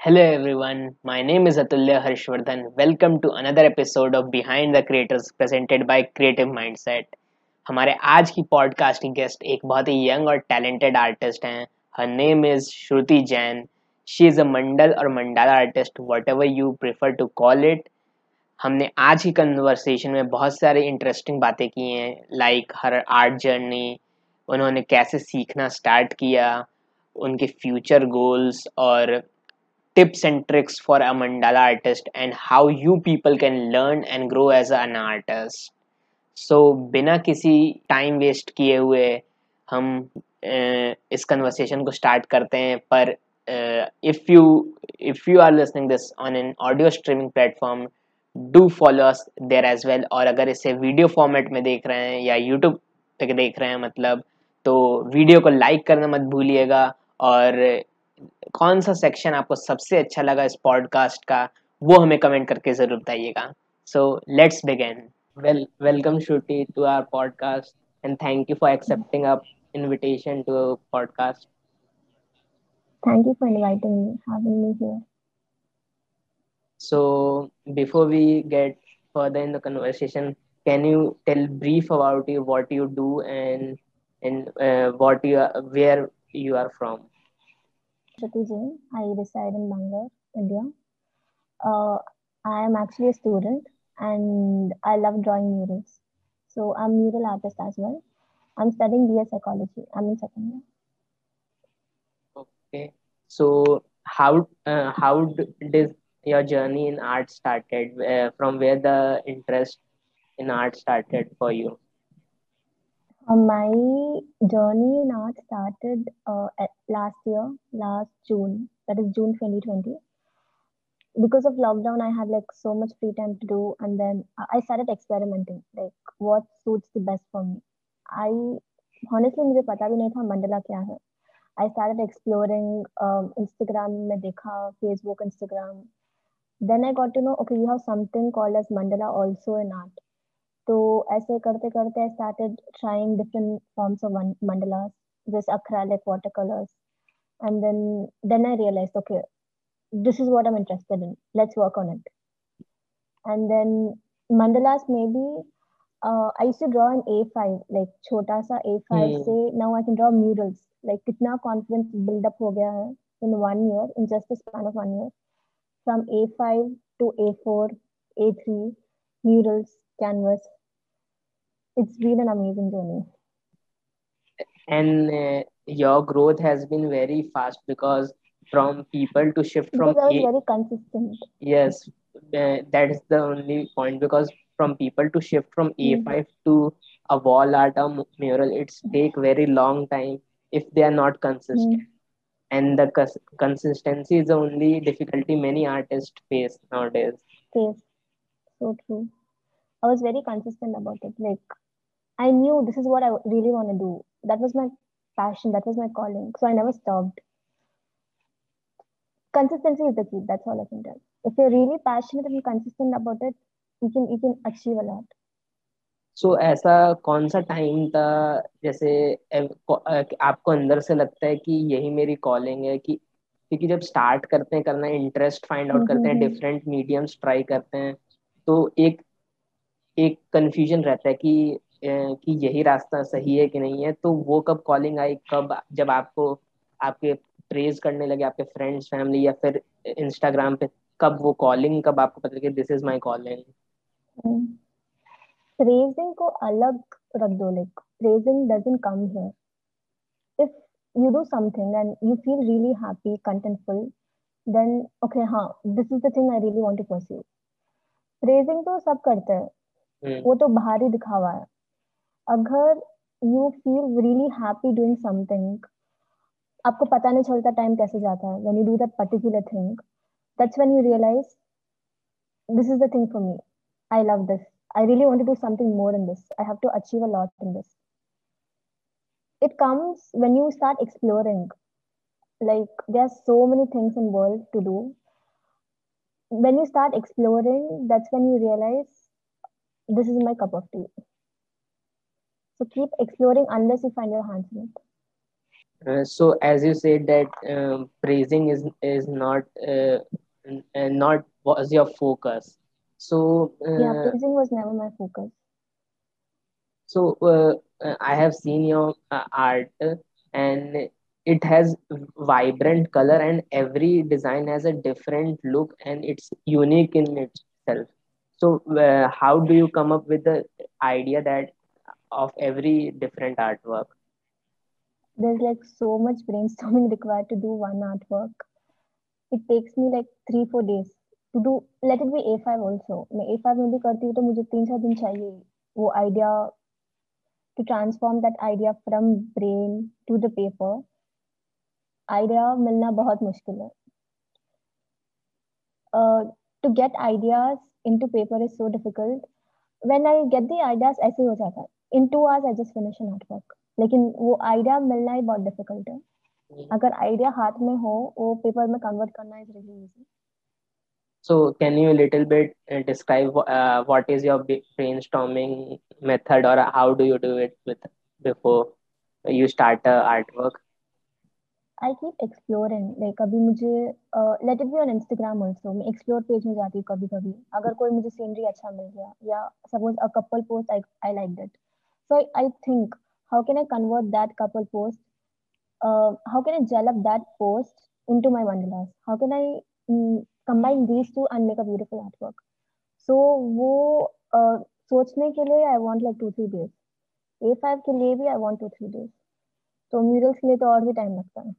Hello everyone, my name is Atulya Harshvardhan. Welcome to another episode of Behind the Creators presented by Creative Mindset. हमारे आज की podcast की guest एक बहुत ही यंग और टैलेंटेड आर्टिस्ट हैं her name is Shruti Jain she is a मंडल और mandala artist whatever you prefer to call it हमने आज की कन्वर्सेशन में बहुत सारी इंटरेस्टिंग बातें की हैं लाइक हर आर्ट जर्नी उन्होंने कैसे सीखना स्टार्ट किया उनके फ्यूचर गोल्स और tips and tricks for a mandala artist and how you people can learn and grow as an artist. So, बिना किसी टाइम वेस्ट किए हुए हम इस कन्वर्सेशन को स्टार्ट करते हैं। पर if you if you are listening this on an audio streaming platform do follow us there as well और अगर इसे वीडियो फॉर्मेट में देख रहे हैं या यूट्यूब पे देख रहे हैं मतलब तो वीडियो को लाइक करना मत भूलिएगा। और कौन सा सेक्शन आपको सबसे अच्छा लगा इस पॉडकास्ट का वो हमें कमेंट करके ज़रूर बताइएगा। So let's begin welcome Shruti to our podcast and thank you for accepting a invitation to podcast thank you for inviting having me here so before we get further in the conversation can you tell brief about you what you do and and what you where you are from Shruti Jain. I reside in Bangalore, India. Uh, I am actually a student and I love drawing murals. So I'm a mural artist as well. I'm studying BS psychology. I'm in second year. Okay. So how uh, how did your journey in art started? Uh, from where the interest in art started for you? Uh, my journey in art started uh, last year, last June, that is June 2020. Because of lockdown, I had like so much free time to do, and then I started experimenting, like what suits the best for me. I honestly मुझे पता भी नहीं था मंडला क्या है. I started exploring um, Instagram में देखा, Facebook, Instagram. Then I got to know, okay, you have something called as mandala also in art. तो ऐसे करते करते I started trying different forms of mandalas this acrylic water colours and then then I realize okay this is what I am interested in let's work on it and then mandalas may be I to draw an a like छोटा सा a hmm. से now I can draw murals like कितना confidence build up हो गया है in one year in just span of one year from A two A four A three murals canvas. It's been an amazing journey. And uh, your growth has been very fast because from people to shift from because was a, very consistent. Yes, uh, that is the only point because from people to shift from A5 mm-hmm. to a wall art or mural, it's take very long time if they are not consistent. Mm-hmm and the cons- consistency is the only difficulty many artists face nowadays. Yes, so true. I was very consistent about it. Like I knew this is what I really want to do. That was my passion. That was my calling. So I never stopped. Consistency is the key. That's all I can tell. If you're really passionate and consistent about it, you can you can achieve a lot. So so, ऐसा कौन सा time था जैसे आपको अंदर से लगता है कि यही मेरी कॉलिंग है कि क्योंकि जब स्टार्ट करते हैं करना इंटरेस्ट फाइंड आउट करते हैं डिफरेंट मीडियम्स ट्राई करते हैं तो एक एक कंफ्यूजन रहता है कि कि यही रास्ता सही है कि नहीं है तो वो कब कॉलिंग आई, कब जब आपको, आपके प्रेज करने लगे, आपके फ्रेंड्स फैमिली या फिर इंस्टाग्राम पे, कब वो कॉलिंग कब आपको पता लगे this is my calling praising को अलग रख दो like praising doesn't come here if you do something and you feel really happy, contentful, then, okay हाँ this is the thing I really want to pursue. Praising तो सब करते हैं. Hmm. वो तो बाहर ही दिखा हुआ है। अगर you feel really happy doing something आपको पता नहीं चलता टाइम कैसे जाता है। When you do that particular thing that's when you realize this is the thing for me I love this I really want to do something more in this I have to achieve a lot in this it comes when you start exploring like there are so many things in world to do when you start exploring, that's when you realize this is my cup of tea. So keep exploring unless you find your hands in it. Uh, so as you said that um, praising is is not uh, n- uh, not was your focus. So Yeah, uh, praising was never my focus. so uh, uh, I have seen your uh, art and it has vibrant color and every design has a different look and it's unique in itself So uh, how do you come up with the idea that of every different artwork? There's like so much brainstorming required to do one artwork. It takes me like three four days to do. Let it be A5 also. मैं A5 में भी करती हूँ तो मुझे तीन चार दिन चाहिए वो idea to transform that idea from brain to the paper. Idea मिलना बहुत मुश्किल है. Uh, to get ideas into paper is so difficult. When I get the ideas ऐसे ही हो जाता है. In two hours I just finish an artwork. लेकिन वो आइडिया मिलना ही बहुत डिफ़िकल्ट है अगर आइडिया हाथ में हो वो पेपर में कन्वर्ट करना is really easy So, can you a little bit uh, describe uh, what is your brainstorming method, or how do you do it with before you start a artwork? I keep exploring like कभी मुझे let it be on Instagram also मैं explore page में जाती हूँ कभी कभी अगर कोई मुझे सीनरी अच्छा मिल गया, या suppose a couple post I like that so I think how can I convert that couple post how can I develop that post in to my wanderlust how can I combine these two and make a beautiful art work so वो सोचने के लिए I want like two three days A five के लिए भी I want two three days तो murals के लिए तो और भी टाइम लगता है।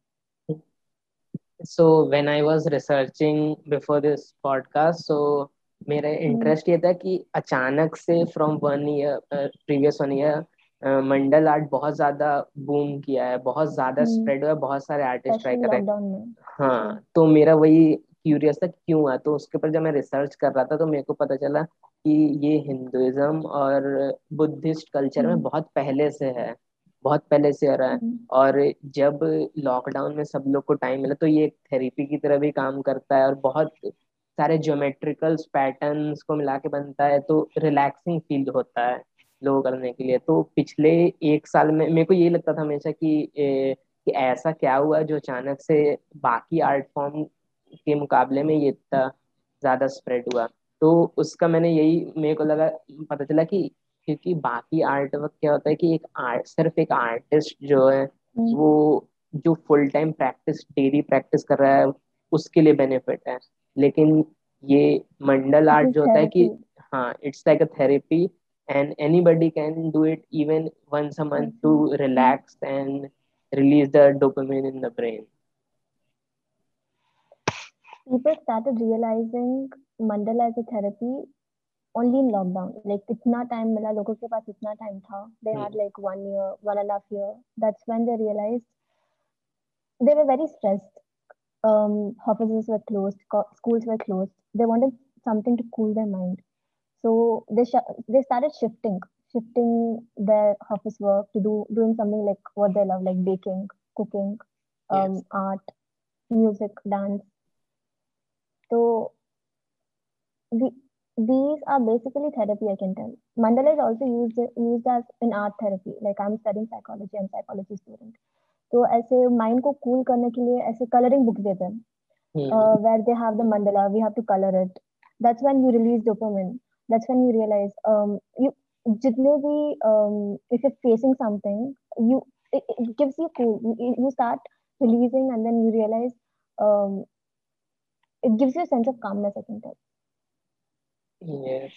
So when I was researching before this podcast, so मेरा इंटरेस्ट ये था कि अचानक से from one year previous one year mandala art बहुत ज़्यादा बूम किया है बहुत ज़्यादा स्प्रेड हुआ है बहुत सारे आर्टिस्ट ट्राई कर रहे हैं। हाँ तो मेरा वही क्यूरियस था क्यों हुआ? तो उसके ऊपर जब मैं रिसर्च कर रहा था तो मेरे को पता चला कि ये हिंदुइज्म और बुद्धिस्ट कल्चर में बहुत पहले से है। बहुत पहले से आ रहा है। और जब लॉकडाउन में सब लोग को टाइम मिला तो ये एक थेरेपी की तरह भी काम करता है और बहुत सारे ज्योमेट्रिकल पैटर्न्स को मिला के बनता है तो रिलैक्सिंग फील होता है लोग करने के लिए। तो पिछले एक साल में मेरे को ये लगता था हमेशा कि ए, कि ऐसा क्या हुआ जो अचानक से बाकी आर्ट फॉर्म के मुकाबले में ये इतना ज़्यादा स्प्रेड हुआ। तो उसका मैंने यही मेरे को लगा पता चला कि क्योंकि बाकी आर्ट वर्क क्या होता है कि एक आर्ट सिर्फ़ एक आर्टिस्ट जो है वो जो full time practice daily practice कर रहा है उसके लिए बेनिफिट है लेकिन ये मंडल आर्ट जो होता है कि हाँ it's like a therapy and anybody can do it even once a month to relax and release the dopamine in the brain people started realizing mandala as a therapy only in lockdown. Like itna time mila logo ke paas itna time tha they had like one year one and a half year. That's when they realized they were very stressed. Um offices were closed schools were closed. They wanted something to cool their mind. So they sh- they started shifting shifting their office work to do doing something like what they love like baking cooking um, yes. art music dance. So the, these are basically therapy i can tell mandala is also used used as in art therapy like i'm studying psychology i'm psychology student तो ऐसे mind को cool करने के लिए ऐसे colouring book देते हैं where they have the mandala we have to colour it that's when you release dopamine that's when you realize um, you jitne bhi um, if you're facing something you it, it gives you cool you, you start releasing and then you realize um, it gives you a yes.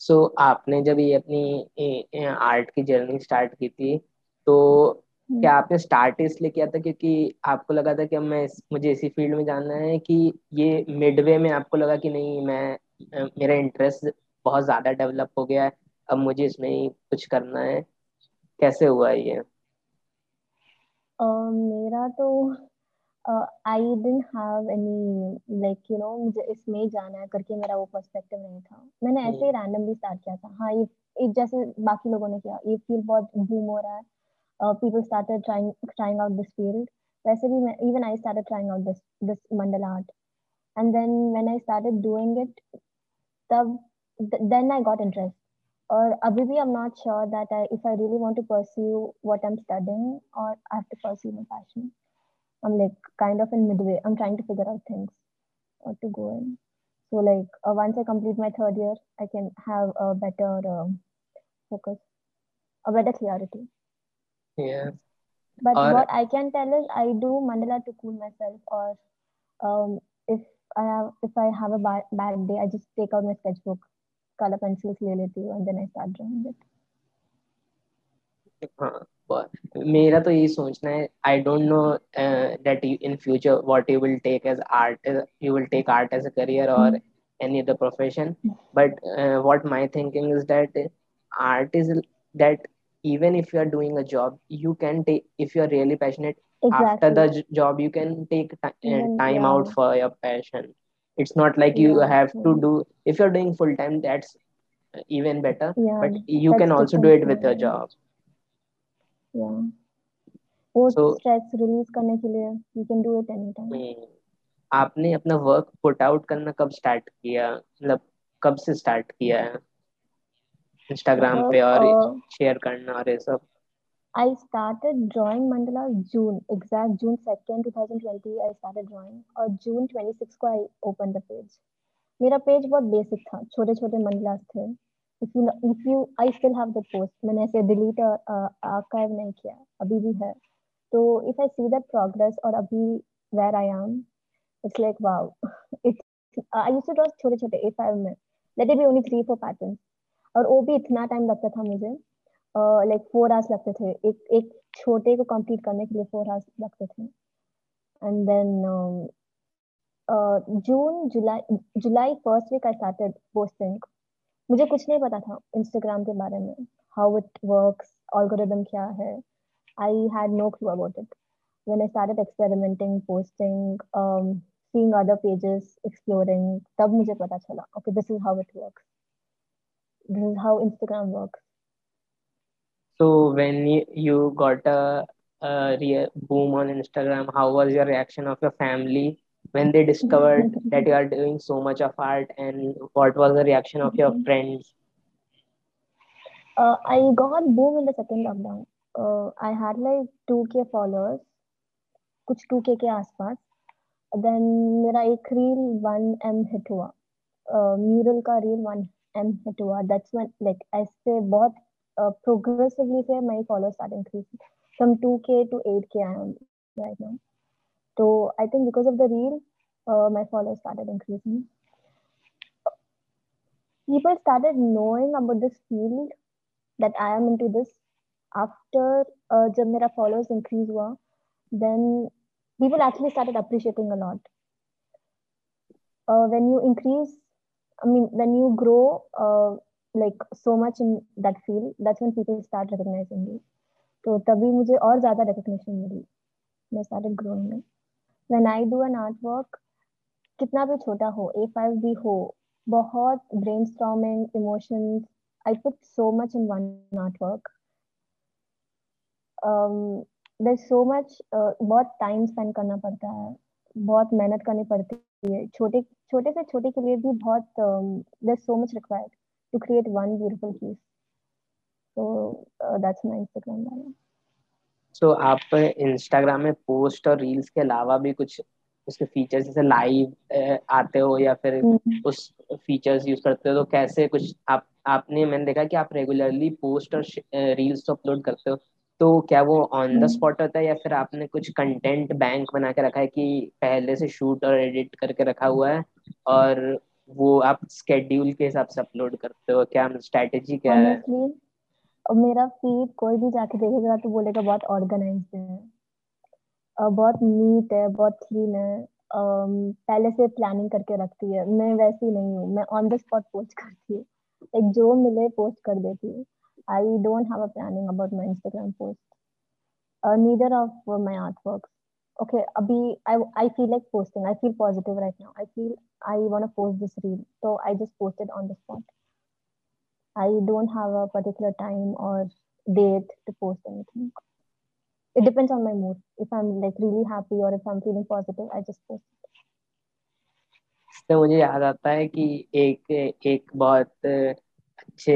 so आपने जब ये अपनी art की journey start की थी तो क्या आपने स्टार्ट इसलिए किया था क्योंकि आपको लगा था कि मैं मुझे इसी फ़ील्ड में जाना है कि ये मिडवे में आपको लगा कि नहीं मैं मेरा इंटरेस्ट बहुत ज़्यादा डेवलप हो गया है अब मुझे इसमें ही कुछ करना है। कैसे हुआ ये? uh, मेरा तो I don't have any like you know मुझे इसमें ही जाना है करके मेरा वो पर्सपेक्टिव नहीं था मैंने ऐसे ही रैंडमली स्टार्ट किया था हाँ ये जैसे बाकी लोगों ने किया ये फ़ील्ड बहुत बूम हो रहा है uh, people started trying trying out this field. वैसे भी मैं even I started trying out this this mandala art, and then when I started doing it, तब th- then I got interest. और अभी भी I'm not sure that I if I really want to pursue what I'm studying or I have to pursue my passion. I'm like kind of in midway. I'm trying to figure out things or to go in. So like uh, once I complete my third year, I can have a better uh, focus, a better clarity. Yeah. But or, what I can tell is I do mandala to cool myself, or um, if I have if I have a bad, bad day, I just take out my sketchbook, color pencils, layer and then I start drawing it. Uh-huh. मेरा तो यही सोचना है I don't know that in future what you will take as art you will take art as a career और any other profession but uh, what my thinking is that art is that even if you are doing a job you can take if you are really passionate after Exactly. the j- job you can take ti- uh, Even time yeah, out for your passion it's not like you yeah, have to yeah, do if you're doing full time that's even better yeah. but you That's can also do different it with your thing. job Yeah. वो so stress करने के लिए you can do it anytime. हम्म, आपने अपना work put out करना कब start किया मतलब कब से स्टार्ट किया है इंस्टाग्राम पे और Uh, शेयर करना और ये सब I started drawing mandala June, exact June 2nd, 2020. I started drawing और June 26 को I opened the page. मेरा पेज बहुत बेसिक था छोटे छोटे मंडलास थे if you if you I still have the post मैंने ऐसे delete और archive नहीं किया अभी भी है तो if I see that progress और अभी where I am it's like wow it's uh, I used to draw छोटे छोटे A5 में let it be only three four patterns और वो भी इतना टाइम लगता था मुझे लाइक फोर आवर्स लगते थे एक एक छोटे को कंप्लीट करने के लिए फोर आवर्स लगते थे and then June July July first week I started posting मुझे कुछ नहीं पता था इंस्टाग्राम के बारे में हाउ इट वर्क ऑलगोरिदम क्या है। I had no clue about it when I start experimenting posting seeing other pages exploring तब मुझे पता चला okay this is how it work this is how Instagram work so when you got a real boom on Instagram how was your reaction of your family when they discovered that you are doing so much of art and what was the reaction of your friends uh, I got boom in the second lockdown. Uh, I had like 2k followers, कुछ 2k के आसपास. Then मेरा एक reel 1m hit हुआ. Mural का reel 1m hit हुआ. That's when like ऐसे बहुत uh, progressively से my followers started increasing from 2k to 8k I am right now. So I think because of the reel, uh, my followers started increasing. People started knowing about this field that I am into this after uh, जब मेरा followers increase हुआ, then people actually started appreciating a lot. Uh, when you increase, I mean, when you grow uh, like so much in that field, that's when people start recognizing you. तो तभी मुझे और ज्यादा recognition milli. I started growing when I do an artwork, कितना भी छोटा हो ए भी हो बहुत brain storming emotions I put so much in one network there so much बहुत टाइम स्पेंड करना पड़ता है बहुत मेहनत करनी पड़ती है। छोटे छोटे से छोटे के लिए भी बहुत there so much required to create one beautiful piece so that's my Instagram वाला so आप इंस्टाग्राम में पोस्ट और रील्स के अलावा भी कुछ उसके फीचर्स जैसे लाइव आते हो या फिर हम्म, उस फीचर्स यूज़ करते हो तो कैसे कुछ आप आपने मैंने देखा कि आप रेगुलरली पोस्ट और रील्स तो अपलोड करते हो तो क्या वो ऑन द। स्पॉट होता है या फिर आपने कुछ कंटेंट बैंक बना के रखा है कि पहले से शूट और एडिट करके रखा हुआ है और वो आप स्केड्यूल के हिसाब से अपलोड करते हो? क्या स्ट्रेटेजी क्या है? अब मेरा फ़ीड कोई भी जाके देखेगा तो बोलेगा बहुत ऑर्गेनाइज्ड है। बहुत नीट है, बहुत क्लीन है। पहले से प्लानिंग करके रखती है। मैं वैसी नहीं हूँ। मैं ऑन द स्पॉट पोस्ट करती हूँ। लाइक जो मिले पोस्ट कर देती हूँ। I don't have a planning about my Instagram post neither of my art work abhi i i feel like posting. I feel positive right now. I feel i want to post this reel. so i just post it on the spot. I don't have a particular time or date to post anything. It depends on my mood. If I'm like really happy or if I'm feeling positive, I just post. इससे मुझे याद आता है कि एक एक बहुत अच्छे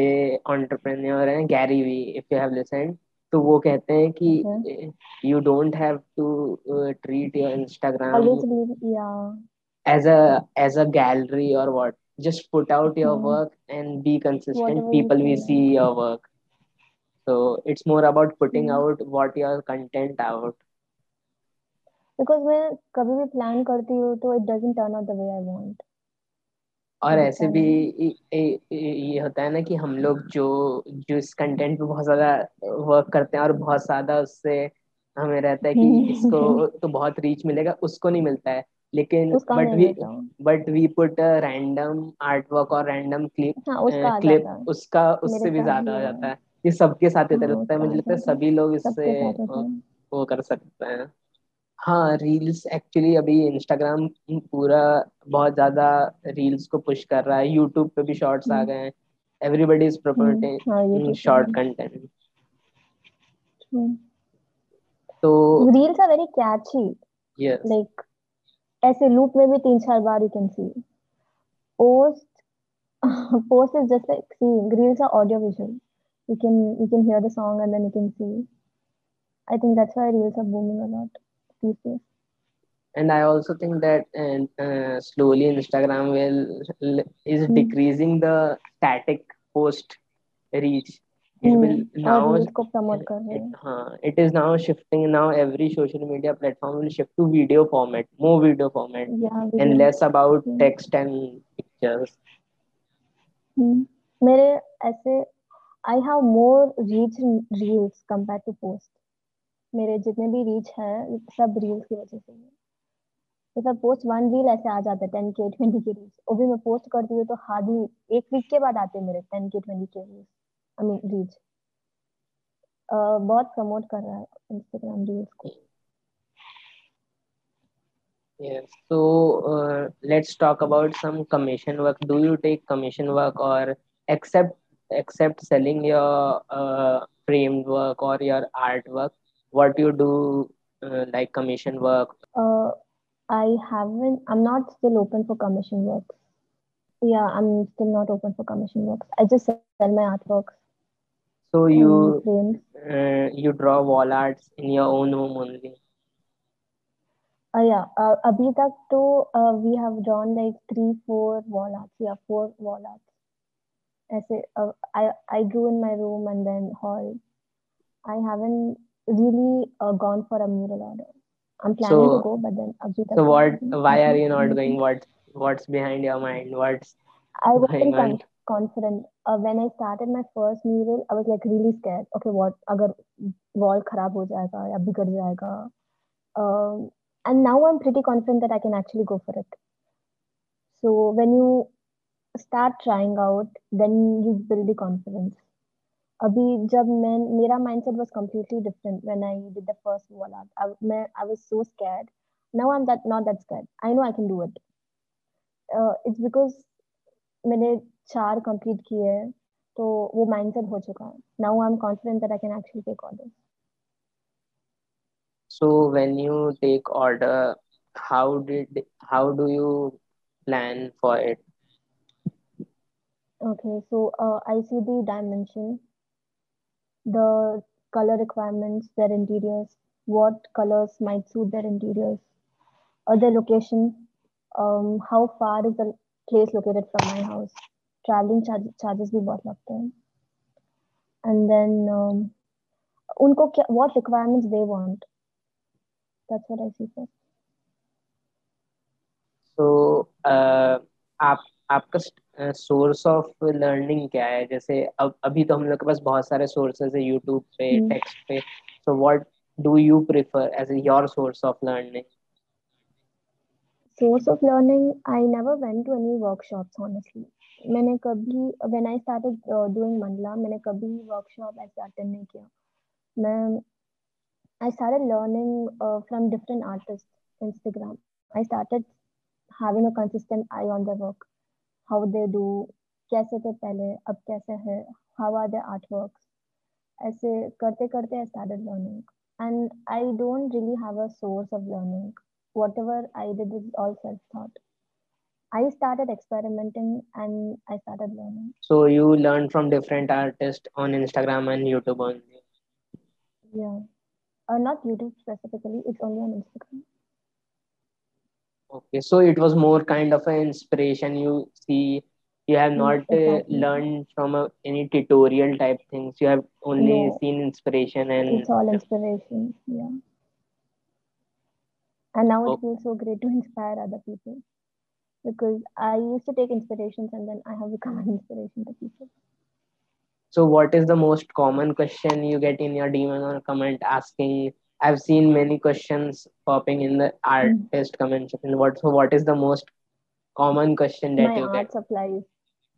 एंटरप्रेन्योर हैं Gary Vee if you have listen तो वो कहते हैं कि you don't have to treat your Instagram as a as a gallery और what just put out your mm-hmm. work and be consistent Whatever people will see your work so it's more about putting mm-hmm. out what your content out because मैं कभी भी plan करती हूँ तो it doesn't turn out the way I want और ऐसे भी ये होता है ना कि हम लोग जो जो इस कंटेंट पे बहुत ज़्यादा वर्क करते हैं और बहुत ज़्यादा उससे हमें रहता है कि इसको तो बहुत रीच मिलेगा उसको नहीं मिलता है लेकिन but we but we put random art work और रैंडम क्लिप क्लिप उसका उससे भी ज़्यादा हो। जाता है। ये सबके साथ इतना हाँ, लगता है। मुझे लगता है सभी लोग इससे वो कर सकते हैं। हाँ रील्स एक्चुअली अभी इंस्टाग्राम पूरा बहुत ज़्यादा रील्स को पुश कर रहा है। यूट्यूब पे भी शॉर्ट्स आ हम्म। गए हैं। Everybody is promoting short content तो reels are very catchy yes like ऐसे लूप में भी तीन चार बार you can see post post is just like seeing reels are audio visual you can you can hear the song and then you can see i think that's why reels are booming a lot these days and i also think that uh, uh, slowly instagram will is mm. decreasing the static post reach it will hmm. now इसको promote कर रहे हैं हाँ it is now shifting now every social media platform will shift to video format more video format yeah, video. and less about hmm. text and pictures hmm. मेरे ऐसे I have more reach in reels compared to post मेरे जितने भी reach है सब reels की वजह से if I post one reel ऐसे आ जाता है टेन के ट्वेंटी के रील्स वो भी मैं पोस्ट करती हूँ तो हार्डली एक वीक के बाद आते हैं मेरे टेन के ट्वेंटी के रील्स आई मीन रीच बहुत प्रमोट कर रहा है इंस्टाग्राम रील्स को Yes. So uh, let's talk about some commission work. Do you take commission work or accept accept selling your uh, framed work or your artwork? What you do uh, like commission work? Uh, I haven't. I'm not still open for commission work. Yeah, I'm still not open for commission work. I just sell my artworks. So you uh, you draw wall arts in your own home only. Uh, yeah, uh, abhi tak to uh, we have drawn like three, four wall arts. Yeah, four wall arts. ऐसे uh, I I drew in my room and then hall. I haven't really uh, gone for a mural order. I'm planning so, to go, but then abhi tak So what? Why are you not going? What What's behind your mind? What's I wasn't confident. Uh, when I started my first mural, I was like really scared. Okay, what अगर wall खराब हो जाएगा या बिगड़ जाएगा. Um, and now I'm pretty confident that I can actually go for it. So when you start trying out, then you build the confidence. अभी जब मैं मेरा mindset was completely different when I did the first wall art. I, मैं, I was so scared. Now I'm that not that scared. I know I can do it. Uh, it's because मैंने चार complete किए हैं तो वो mindset हो चुका है now I am confident that I can actually take order so when you take order how did how do you plan for it okay so uh, i see the dimension the color requirements their interiors what colors might suit their interiors or their location um, how far is the place located from my house. Travelling charges भी बहुत लगते हैं. And then um, उनको क्या what requirements they want that's what I see first so आप आपका source of learning क्या है? जैसे अब अभी तो हम लोग के पास बहुत सारे सोर्सेज है यूट्यूब पे टेक्स्ट hmm. पे. So what do you prefer as your source of learning source of learning i never went to any workshops honestly मैंने कभी when I started doing mandala मैंने कभी वर्कशॉप ऐसे अटेंड नहीं किया मैं I started learning from different artist Instagram I started having a consistent eye on the work how they do कैसे थे पहले अब कैसे है how are the art works ऐसे करते करते I started learning and I don't really have a source of learning whatever I did is all self-taught. I started experimenting and I started learning. So you learn from different artists on Instagram and YouTube only. Yeah. Uh, not YouTube specifically, it's only on Instagram. Okay, so it was more kind of an inspiration you see. You have not uh, learned from a, any tutorial type things. You have only No. seen inspiration and It's all inspiration. Yeah. And now Oh. it feels so great to inspire other people because I used to take inspirations and then I have become an inspiration to people. So, what is the most common question you get in your DM or comment asking? I've seen many questions popping in the mm. artist comment section. What so? What is the most common question that my you art get? supplies.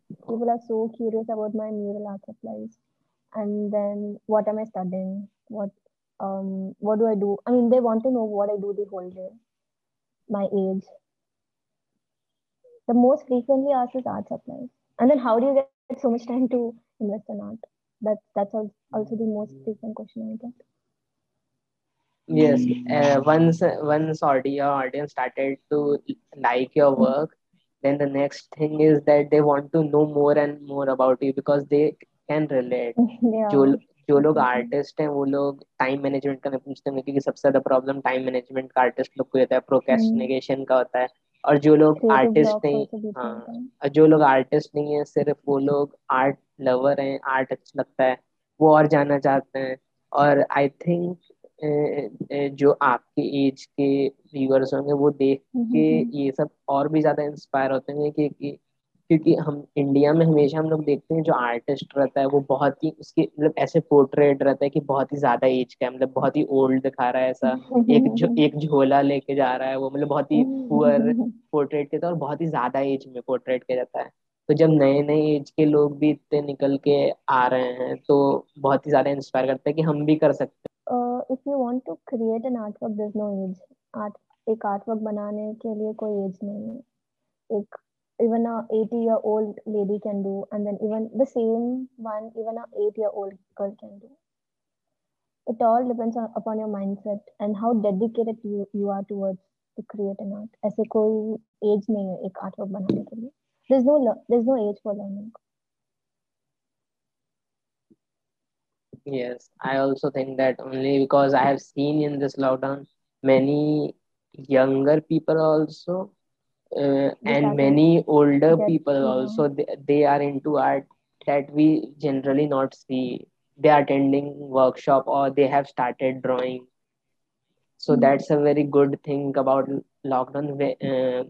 People are so curious about my mural art supplies. And then what am I studying? What um what do I do? I mean they want to know what I do the whole day. My age. The most frequently asked is art supplies. And then how do you get so much time to invest in art? That's that's also the most frequent question I get. Yes, uh, once once audio audience started to like your work, then the next thing is that they want to know more and more about you because they can relate. yeah. जो लोग artist हैं वो लोग time management करने पूछते हैं क्योंकि सबसे ज़्यादा प्रॉब्लम टाइम मैनेजमेंट का आर्टिस्ट लोग को होता है प्रोक्रेस्टिनेशन का होता है। और जो लोग आर्टिस्ट नहीं हाँ और जो लोग आर्टिस्ट नहीं है सिर्फ़ वो लोग आर्ट लवर हैं आर्ट अच्छा लगता है वो और जाना चाहते हैं। और आई थिंक जो आपके एज के व्यूअर्स होंगे वो देख के Mhm. ये सब और भी ज़्यादा इंस्पायर होते हैं कि, कि क्योंकि हम इंडिया में हमेशा हम लोग देखते हैं जो आर्टिस्ट रहता है वो बहुत ही उसके मतलब ऐसे पोर्ट्रेट रहता है कि बहुत ही ज़्यादा एज का है मतलब बहुत ही ओल्ड दिखा रहा है ऐसा। एक झो, एक झोला लेके जा रहा है वो मतलब बहुत ही पुअर पोर्ट्रेट किया और बहुत ही ज़्यादा एज में पोर्ट्रेट किया जाता है। तो जब नए नए एज के लोग भी इतने निकल के आ रहे हैं तो बहुत ही ज़्यादा इंस्पायर करता है कि हम भी कर सकते uh, if you want to create an artwork, there's no age. Art एक आर्टवर्क बनाने के लिए कोई एज नहीं है। एक even a 80 year old lady can do and then even the same one even a 8 year old girl can do it all depends on, upon your mindset and how dedicated you, you are towards to create an art ऐसे कोई as नहीं है एक artwork बनाने के लिए there's no le- there's no age for learning Yes, I also think that only because I have seen in this lockdown many younger people also uh, They and started many older get people yeah also they, they are into art that we generally not see. They are attending workshop or they have started drawing. So Mm. that's a very good thing about lockdown. where, Uh,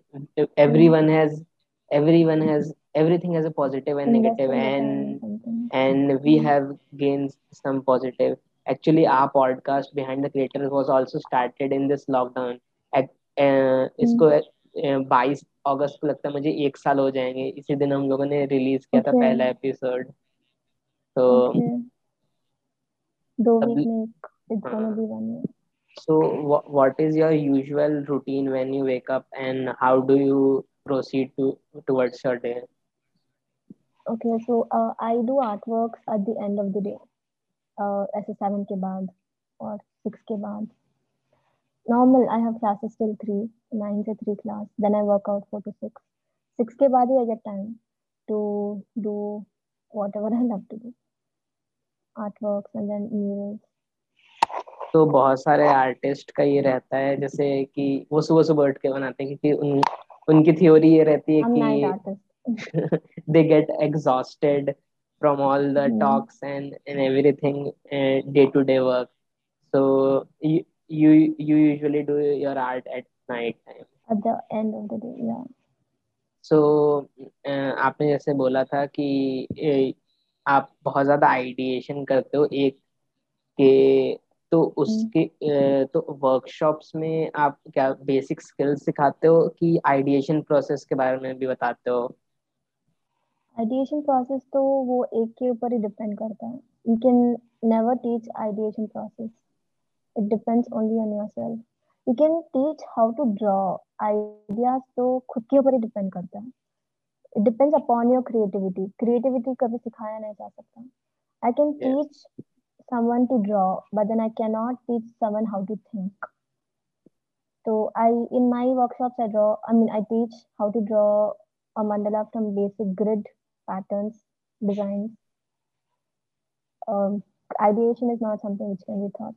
yeah everyone has everyone has everything has a positive and invest negative in the time and something and we yeah have gained some positive. Actually, our podcast behind the creators was also started in this lockdown. At, uh, इसको बाईस अगस्त को लगता है मुझे एक साल हो जाएँगे। इसी दिन हम लोगों ने रिलीज़ किया था पहला एपिसोड। तो so what is your usual routine when you wake up and how do you proceed to towards your day okay so I do artworks at the end of the day ऐसे seven के बाद और six के बाद। Normal I have classes till three nine से three class then I work out four to six six के बाद ही I get time to do what I love to do art work and then music तो बहुत सारे artist का ये रहता है जैसे कि वो सुबह सुबह उठ के बनाते हैं क्योंकि उन, उनकी थ्योरी ये रहती है कि they get exhausted from all the talks and and everything day to day work so you you usually do your art at night time. At the end of the day yeah. So uh, आपने जैसे बोला था कि आप बहुत ज़्यादा ideation करते हो एक के तो उसके तो वर्कशॉप्स में आप क्या बेसिक स्किल्स सिखाते हो कि आइडिएशन प्रोसेस के बारे में भी बताते हो? आइडिएशन प्रोसेस तो वो एक के ऊपर ही डिपेंड करता है। You can never teach ideation process It depends only on yourself you can teach how to draw ideas तो खुद के ऊपर ही डिपेंड करता है it depends upon your creativity creativity कभी सिखाया नहीं जा सकता I can Yes. Teach someone to draw but then i cannot teach someone how to think So I in my workshops I draw. I mean I teach how to draw a mandala from basic grid patterns, designs. Um, ideation is not something which can be taught.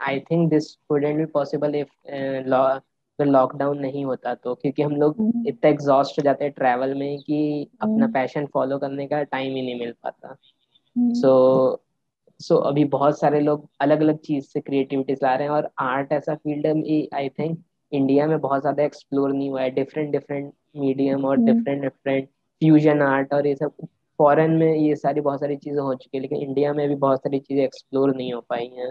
I think this wouldn't be possible if law अगर lockdown नहीं होता तो क्योंकि हम लोग हम्म, इतना exhaust हो जाते हैं ट्रैवल में कि अपना हम्म, पैशन फॉलो करने का टाइम ही नहीं मिल पाता। हम्म, सो सो अभी बहुत सारे लोग अलग अलग चीज़ से क्रिएटिविटी ला रहे हैं और आर्ट ऐसा फ़ील्ड है आई थिंक इंडिया में बहुत ज़्यादा एक्सप्लोर नहीं हुआ है। डिफरेंट डिफरेंट मीडियम और हम्म, डिफरेंट डिफरेंट फ्यूजन आर्ट और ये सब फॉरेन में ये सारी बहुत सारी चीज़ें हो चुकी है लेकिन इंडिया में भी बहुत सारी चीज़ें एक्सप्लोर नहीं हो पाई हैं।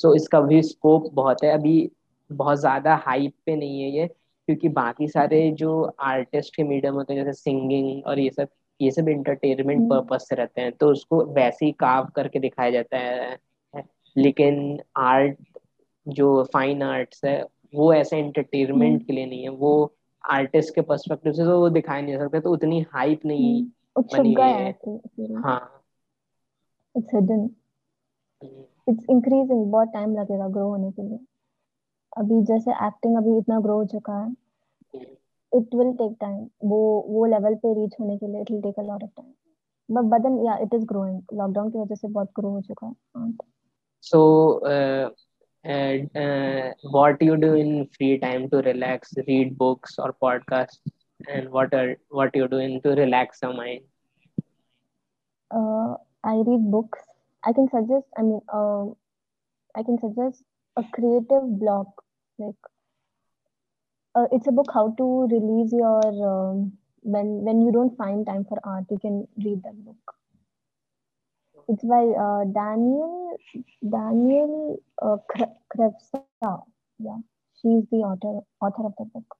सो इसका भी स्कोप बहुत है। अभी बहुत ज़्यादा हाइप पे नहीं है ये क्योंकि बाकी सारे जो आर्टिस्ट के मीडियम होते हैं जैसे सिंगिंग और ये सब ये सब इंटरटेनमेंट हम्म, पर्पज से रहते हैं तो उसको वैसे ही काव करके दिखाया जाता है। लेकिन आर्ट जो फाइन आर्ट्स है वो ऐसे हम्म, एंटरटेनमेंट के लिए नहीं है। वो आर्टिस्ट के पर्सपेक्टिव से तो वो दिखाई नहीं सकते तो उतनी हाइप नहीं हम्म। बनी है। है हाँ। इट्स इंक्रीजिंग बहुत टाइम लगेगा ग्रो होने के लिए अभी जैसे एक्टिंग अभी इतना ग्रो हो चुका है इट विल टेक टाइम वो वो लेवल पे रीच होने के लिए it will take a lot of time but but then या इट इज़ ग्रोइंग लॉकडाउन की वजह से बहुत ग्रो हो चुका है uh, and, uh, what you do in free time to relax? Read books or podcasts, and what are what you doing to relax your mind? Uh, I read books. I can suggest. I mean, uh, I can suggest a creative block. Like, uh, it's a book how to release your um, when when you don't find time for art. You can read that book. It's by uh, Daniel Daniel uh, Kre- Krevsa. Yeah, she's the author author of the book.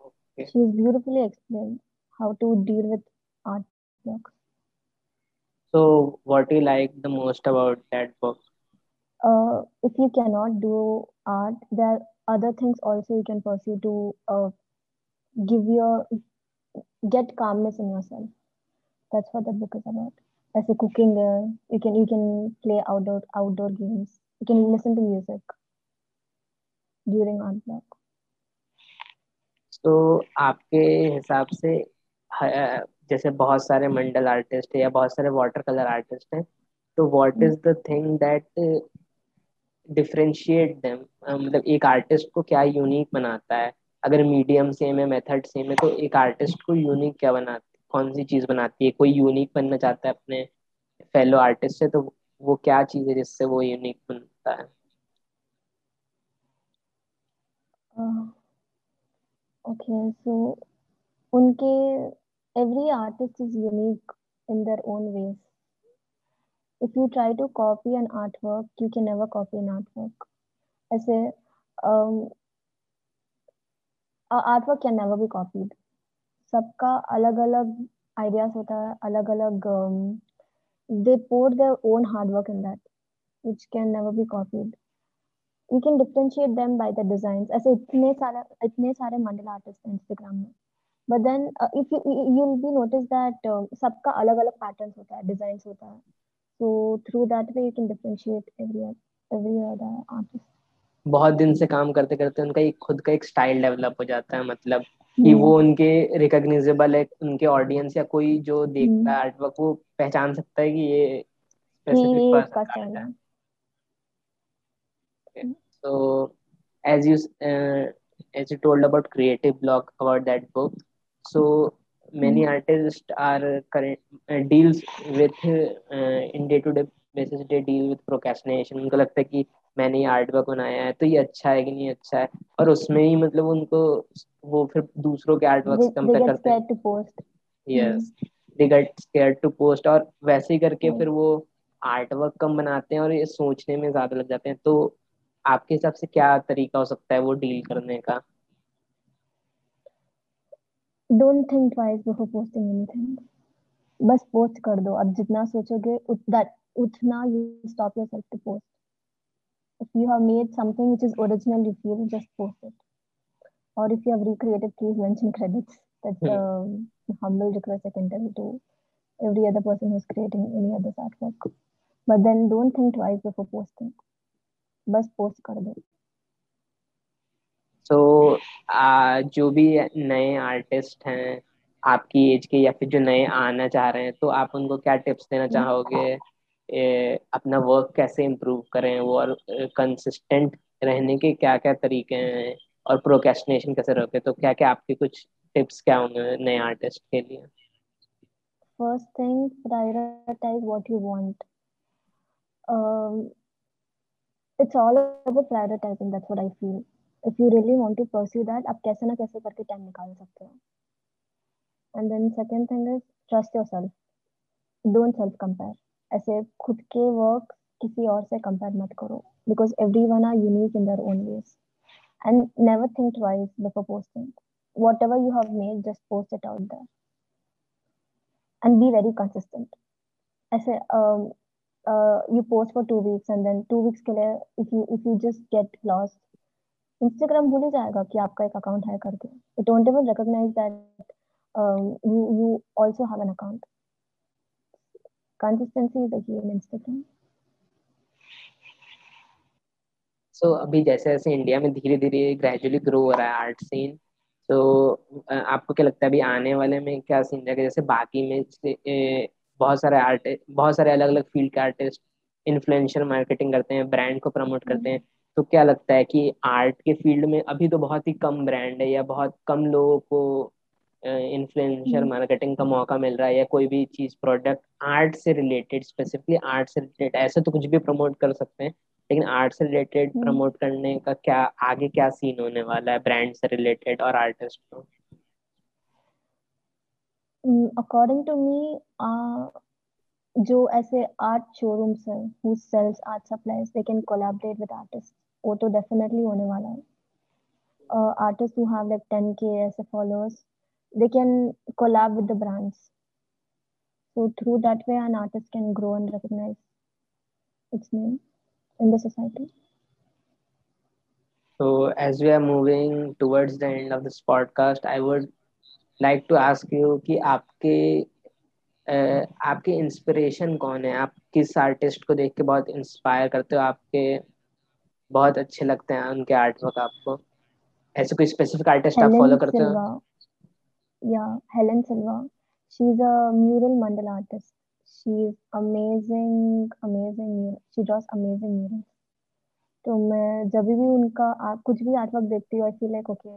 Okay. She's beautifully explained how to deal with art blocks. So, what do you like the most about that book? uh, if you cannot do art, there are other things also you can pursue to uh, give your get calmness in yourself. That's what the book is about. As a cooking, uh, you can you can play outdoor outdoor games. You can listen to music during art block. तो आपके हिसाब से ह- जैसे बहुत सारे मंडल artist है या बहुत सारे वाटर कलर आर्टिस्ट हैं तो what. Is the thing that differentiate them मतलब एक आर्टिस्ट को क्या यूनिक बनाता है? अगर मीडियम सेम है मेथड सेम है तो एक आर्टिस्ट को यूनिक क्या बनाती कौन सी चीज़ बनाती है? कोई यूनिक बनना चाहता है अपने फेलो आर्टिस्ट से तो वो क्या चीज़ है जिससे वो यूनिक बनता है? Okay Uh, okay, so unke every artist is unique in their own ways. If you try to copy an artwork, you can never copy an artwork. ऐसे um, artwork can never be copied सबका अलग अलग ideas होता है अलग अलग they pour their own hard work in that which can never be copied you can differentiate them by the designs ऐसे इतने सारे इतने सारे मंडला आर्टिस्ट हैं इंस्टाग्राम में but then uh, if you you'll be notice that uh, सबका अलग अलग पैटर्न्स होता है डिजाइन्स होता है so through that way you can differentiate every every other artist बहुत दिन से काम करते करते उनका एक खुद का एक स्टाइल डेवलप हो जाता है मतलब कि वो उनके रिकॉग्निजेबल है उनके ऑडियंस या कोई जो देखता है आर्टवर्क वो पहचान सकता है कि ये ये स्पेसिफिक पर्सन है है so as you uh, as you told about creative block about that book so many artists are current uh, deals with uh, in day to day basis they deal with procrastination. उनको लगता है कि मैंने ये art work बनाया है तो ये अच्छा है कि नहीं अच्छा है। और उसमें ही मतलब उनको वो फिर दूसरों के आर्ट वर्क से कंपेयर करते हैं। scared to post. Yes they get scared to post और वैसे ही करके Hmm. फिर वो आर्ट वर्क कम बनाते हैं और ये सोचने में ज़्यादा लग जाते हैं। तो आपके हिसाब से क्या तरीका हो सकता है वो डील करने का? Don't think twice before posting anything बस पोस्ट कर दो अब जितना सोचोगे उतना you stop yourself to post if you have made something which is original you feel just post it or if you have recreated please mention credits that's the humble request I can tell to every other person who's creating any other artwork but then don't think twice before posting बस post कर दो सो so, जो भी नए artist हैं आपकी as के या फिर जो नए आना चाह रहे हैं तो आप उनको क्या टिप्स देना चाहोगे? अपना वर्क कैसे इम्प्रूव करें? वो और कंसिस्टेंट रहने के क्या क्या तरीके हैं? और प्रोकेस्टिनेशन कैसे रोके तो क्या क्या आपके कुछ टिप्स क्या होंगे नए आर्टिस्ट के लिए? First thing prioritize what you want. Um, it's all about prioritizing that's what i feel. If you really want to pursue that आप कैसे ना कैसे करके टाइम निकाल सकते हो and then second thing is trust yourself don't self compare ऐसे खुद के वर्क किसी और से कंपेयर मत करो because every one are unique in their own ways and never think twice before posting. Whatever you have made, just post it out there. And be very consistent. I say um, uh, you post for two weeks and then two weeks if you if you just get lost, Instagram भूल ही जाएगा कि आपका एक account है करके. Won't even recognize that um, you you also have an account. Consistency is the key in Instagram. सो अभी जैसे जैसे इंडिया में धीरे धीरे ग्रेजुअली ग्रो हो रहा है आर्ट सीन तो आपको क्या लगता है अभी आने वाले में क्या सीन रहेगा जैसे बाकी में बहुत सारे आर्ट बहुत सारे अलग अलग फ़ील्ड के आर्टिस्ट इन्फ्लुएंशियल मार्केटिंग करते हैं ब्रांड को प्रमोट करते हैं तो क्या लगता है कि आर्ट के फ़ील्ड में अभी तो बहुत ही कम ब्रांड है या बहुत कम लोगों को इन्फ्लुएंशियल मार्केटिंग का मौका मिल रहा है या कोई भी चीज़ प्रोडक्ट आर्ट से रिलेटेड स्पेसिफिकली आर्ट से रिलेटेड ऐसे तो कुछ भी प्रमोट कर सकते हैं लेकिन आर्ट से रिलेटेड प्रमोट करने का क्या आगे क्या सीन होने वाला है ब्रांड से रिलेटेड और आर्टिस्ट को? अकॉर्डिंग टू मी जो ऐसे आर्ट शोरूम्स हैं who sells art supplies they can collaborate with artist वो तो डेफिनेटली होने वाला है। आर्टिस्ट हु हैव लाइक 10 के ऐसे followers they can collab with the brands so through that way an artist can grow and recognise its name in the society so as we are moving towards the end of this podcast I would like to ask you कि आपके आपके inspiration कौन है? आप किस artist को देख के बहुत इंस्पायर करते हो? आपके बहुत अच्छे लगते हैं उनके आर्ट वर्क आपको ऐसे कोई स्पेसिफिक आर्टिस्ट आप फॉलो करते हो या Helen Silva she is a mural mandala artist she's amazing amazing she draws amazing murals तो मैं जब भी उनका आ, कुछ भी आर्टवर्क देखती हूँ I feel like okay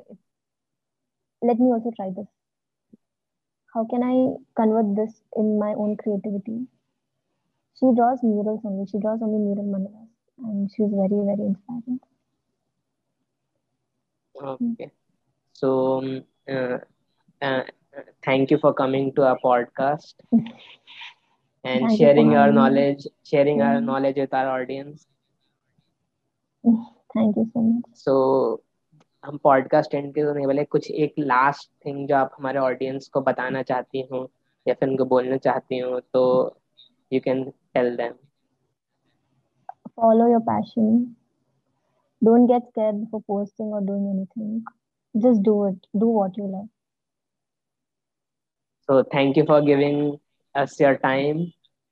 let me also try this how can i convert this in my own creativity she draws murals only she draws only mural mandalas and she's very very inspiring okay so um, uh, uh, thank you for coming to our podcast and Thank sharing you your knowledge sharing mm-hmm. our knowledge with our audience thank you so much so हम podcast and के होने वाले कुछ एक last thing जो आप हमारे audience को बताना चाहती हो या फिर उनको बोलना चाहती हो तो you can tell them follow your passion don't get scared before posting or doing anything just do it do what you love so thank you for giving us your time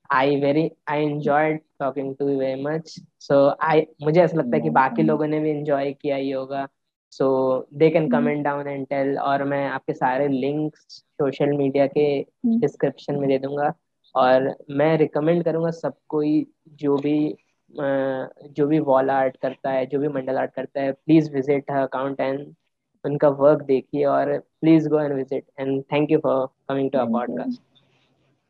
I very I enjoyed talking to you very much so I मुझे ऐसा लगता है कि बाकी लोगों ने भी enjoy किया ही होगा so they can comment down and tell और मैं आपके सारे लिंक्स सोशल मीडिया के डिस्क्रिप्शन में दे दूँगा और मैं रिकमेंड करूँगा सब कोई जो भी जो भी वॉल आर्ट करता है जो भी मंडल आर्ट करता है प्लीज़ विज़िट अकाउंट एंड उनका वर्क देखिए और please go and visit and thank you for coming to our podcast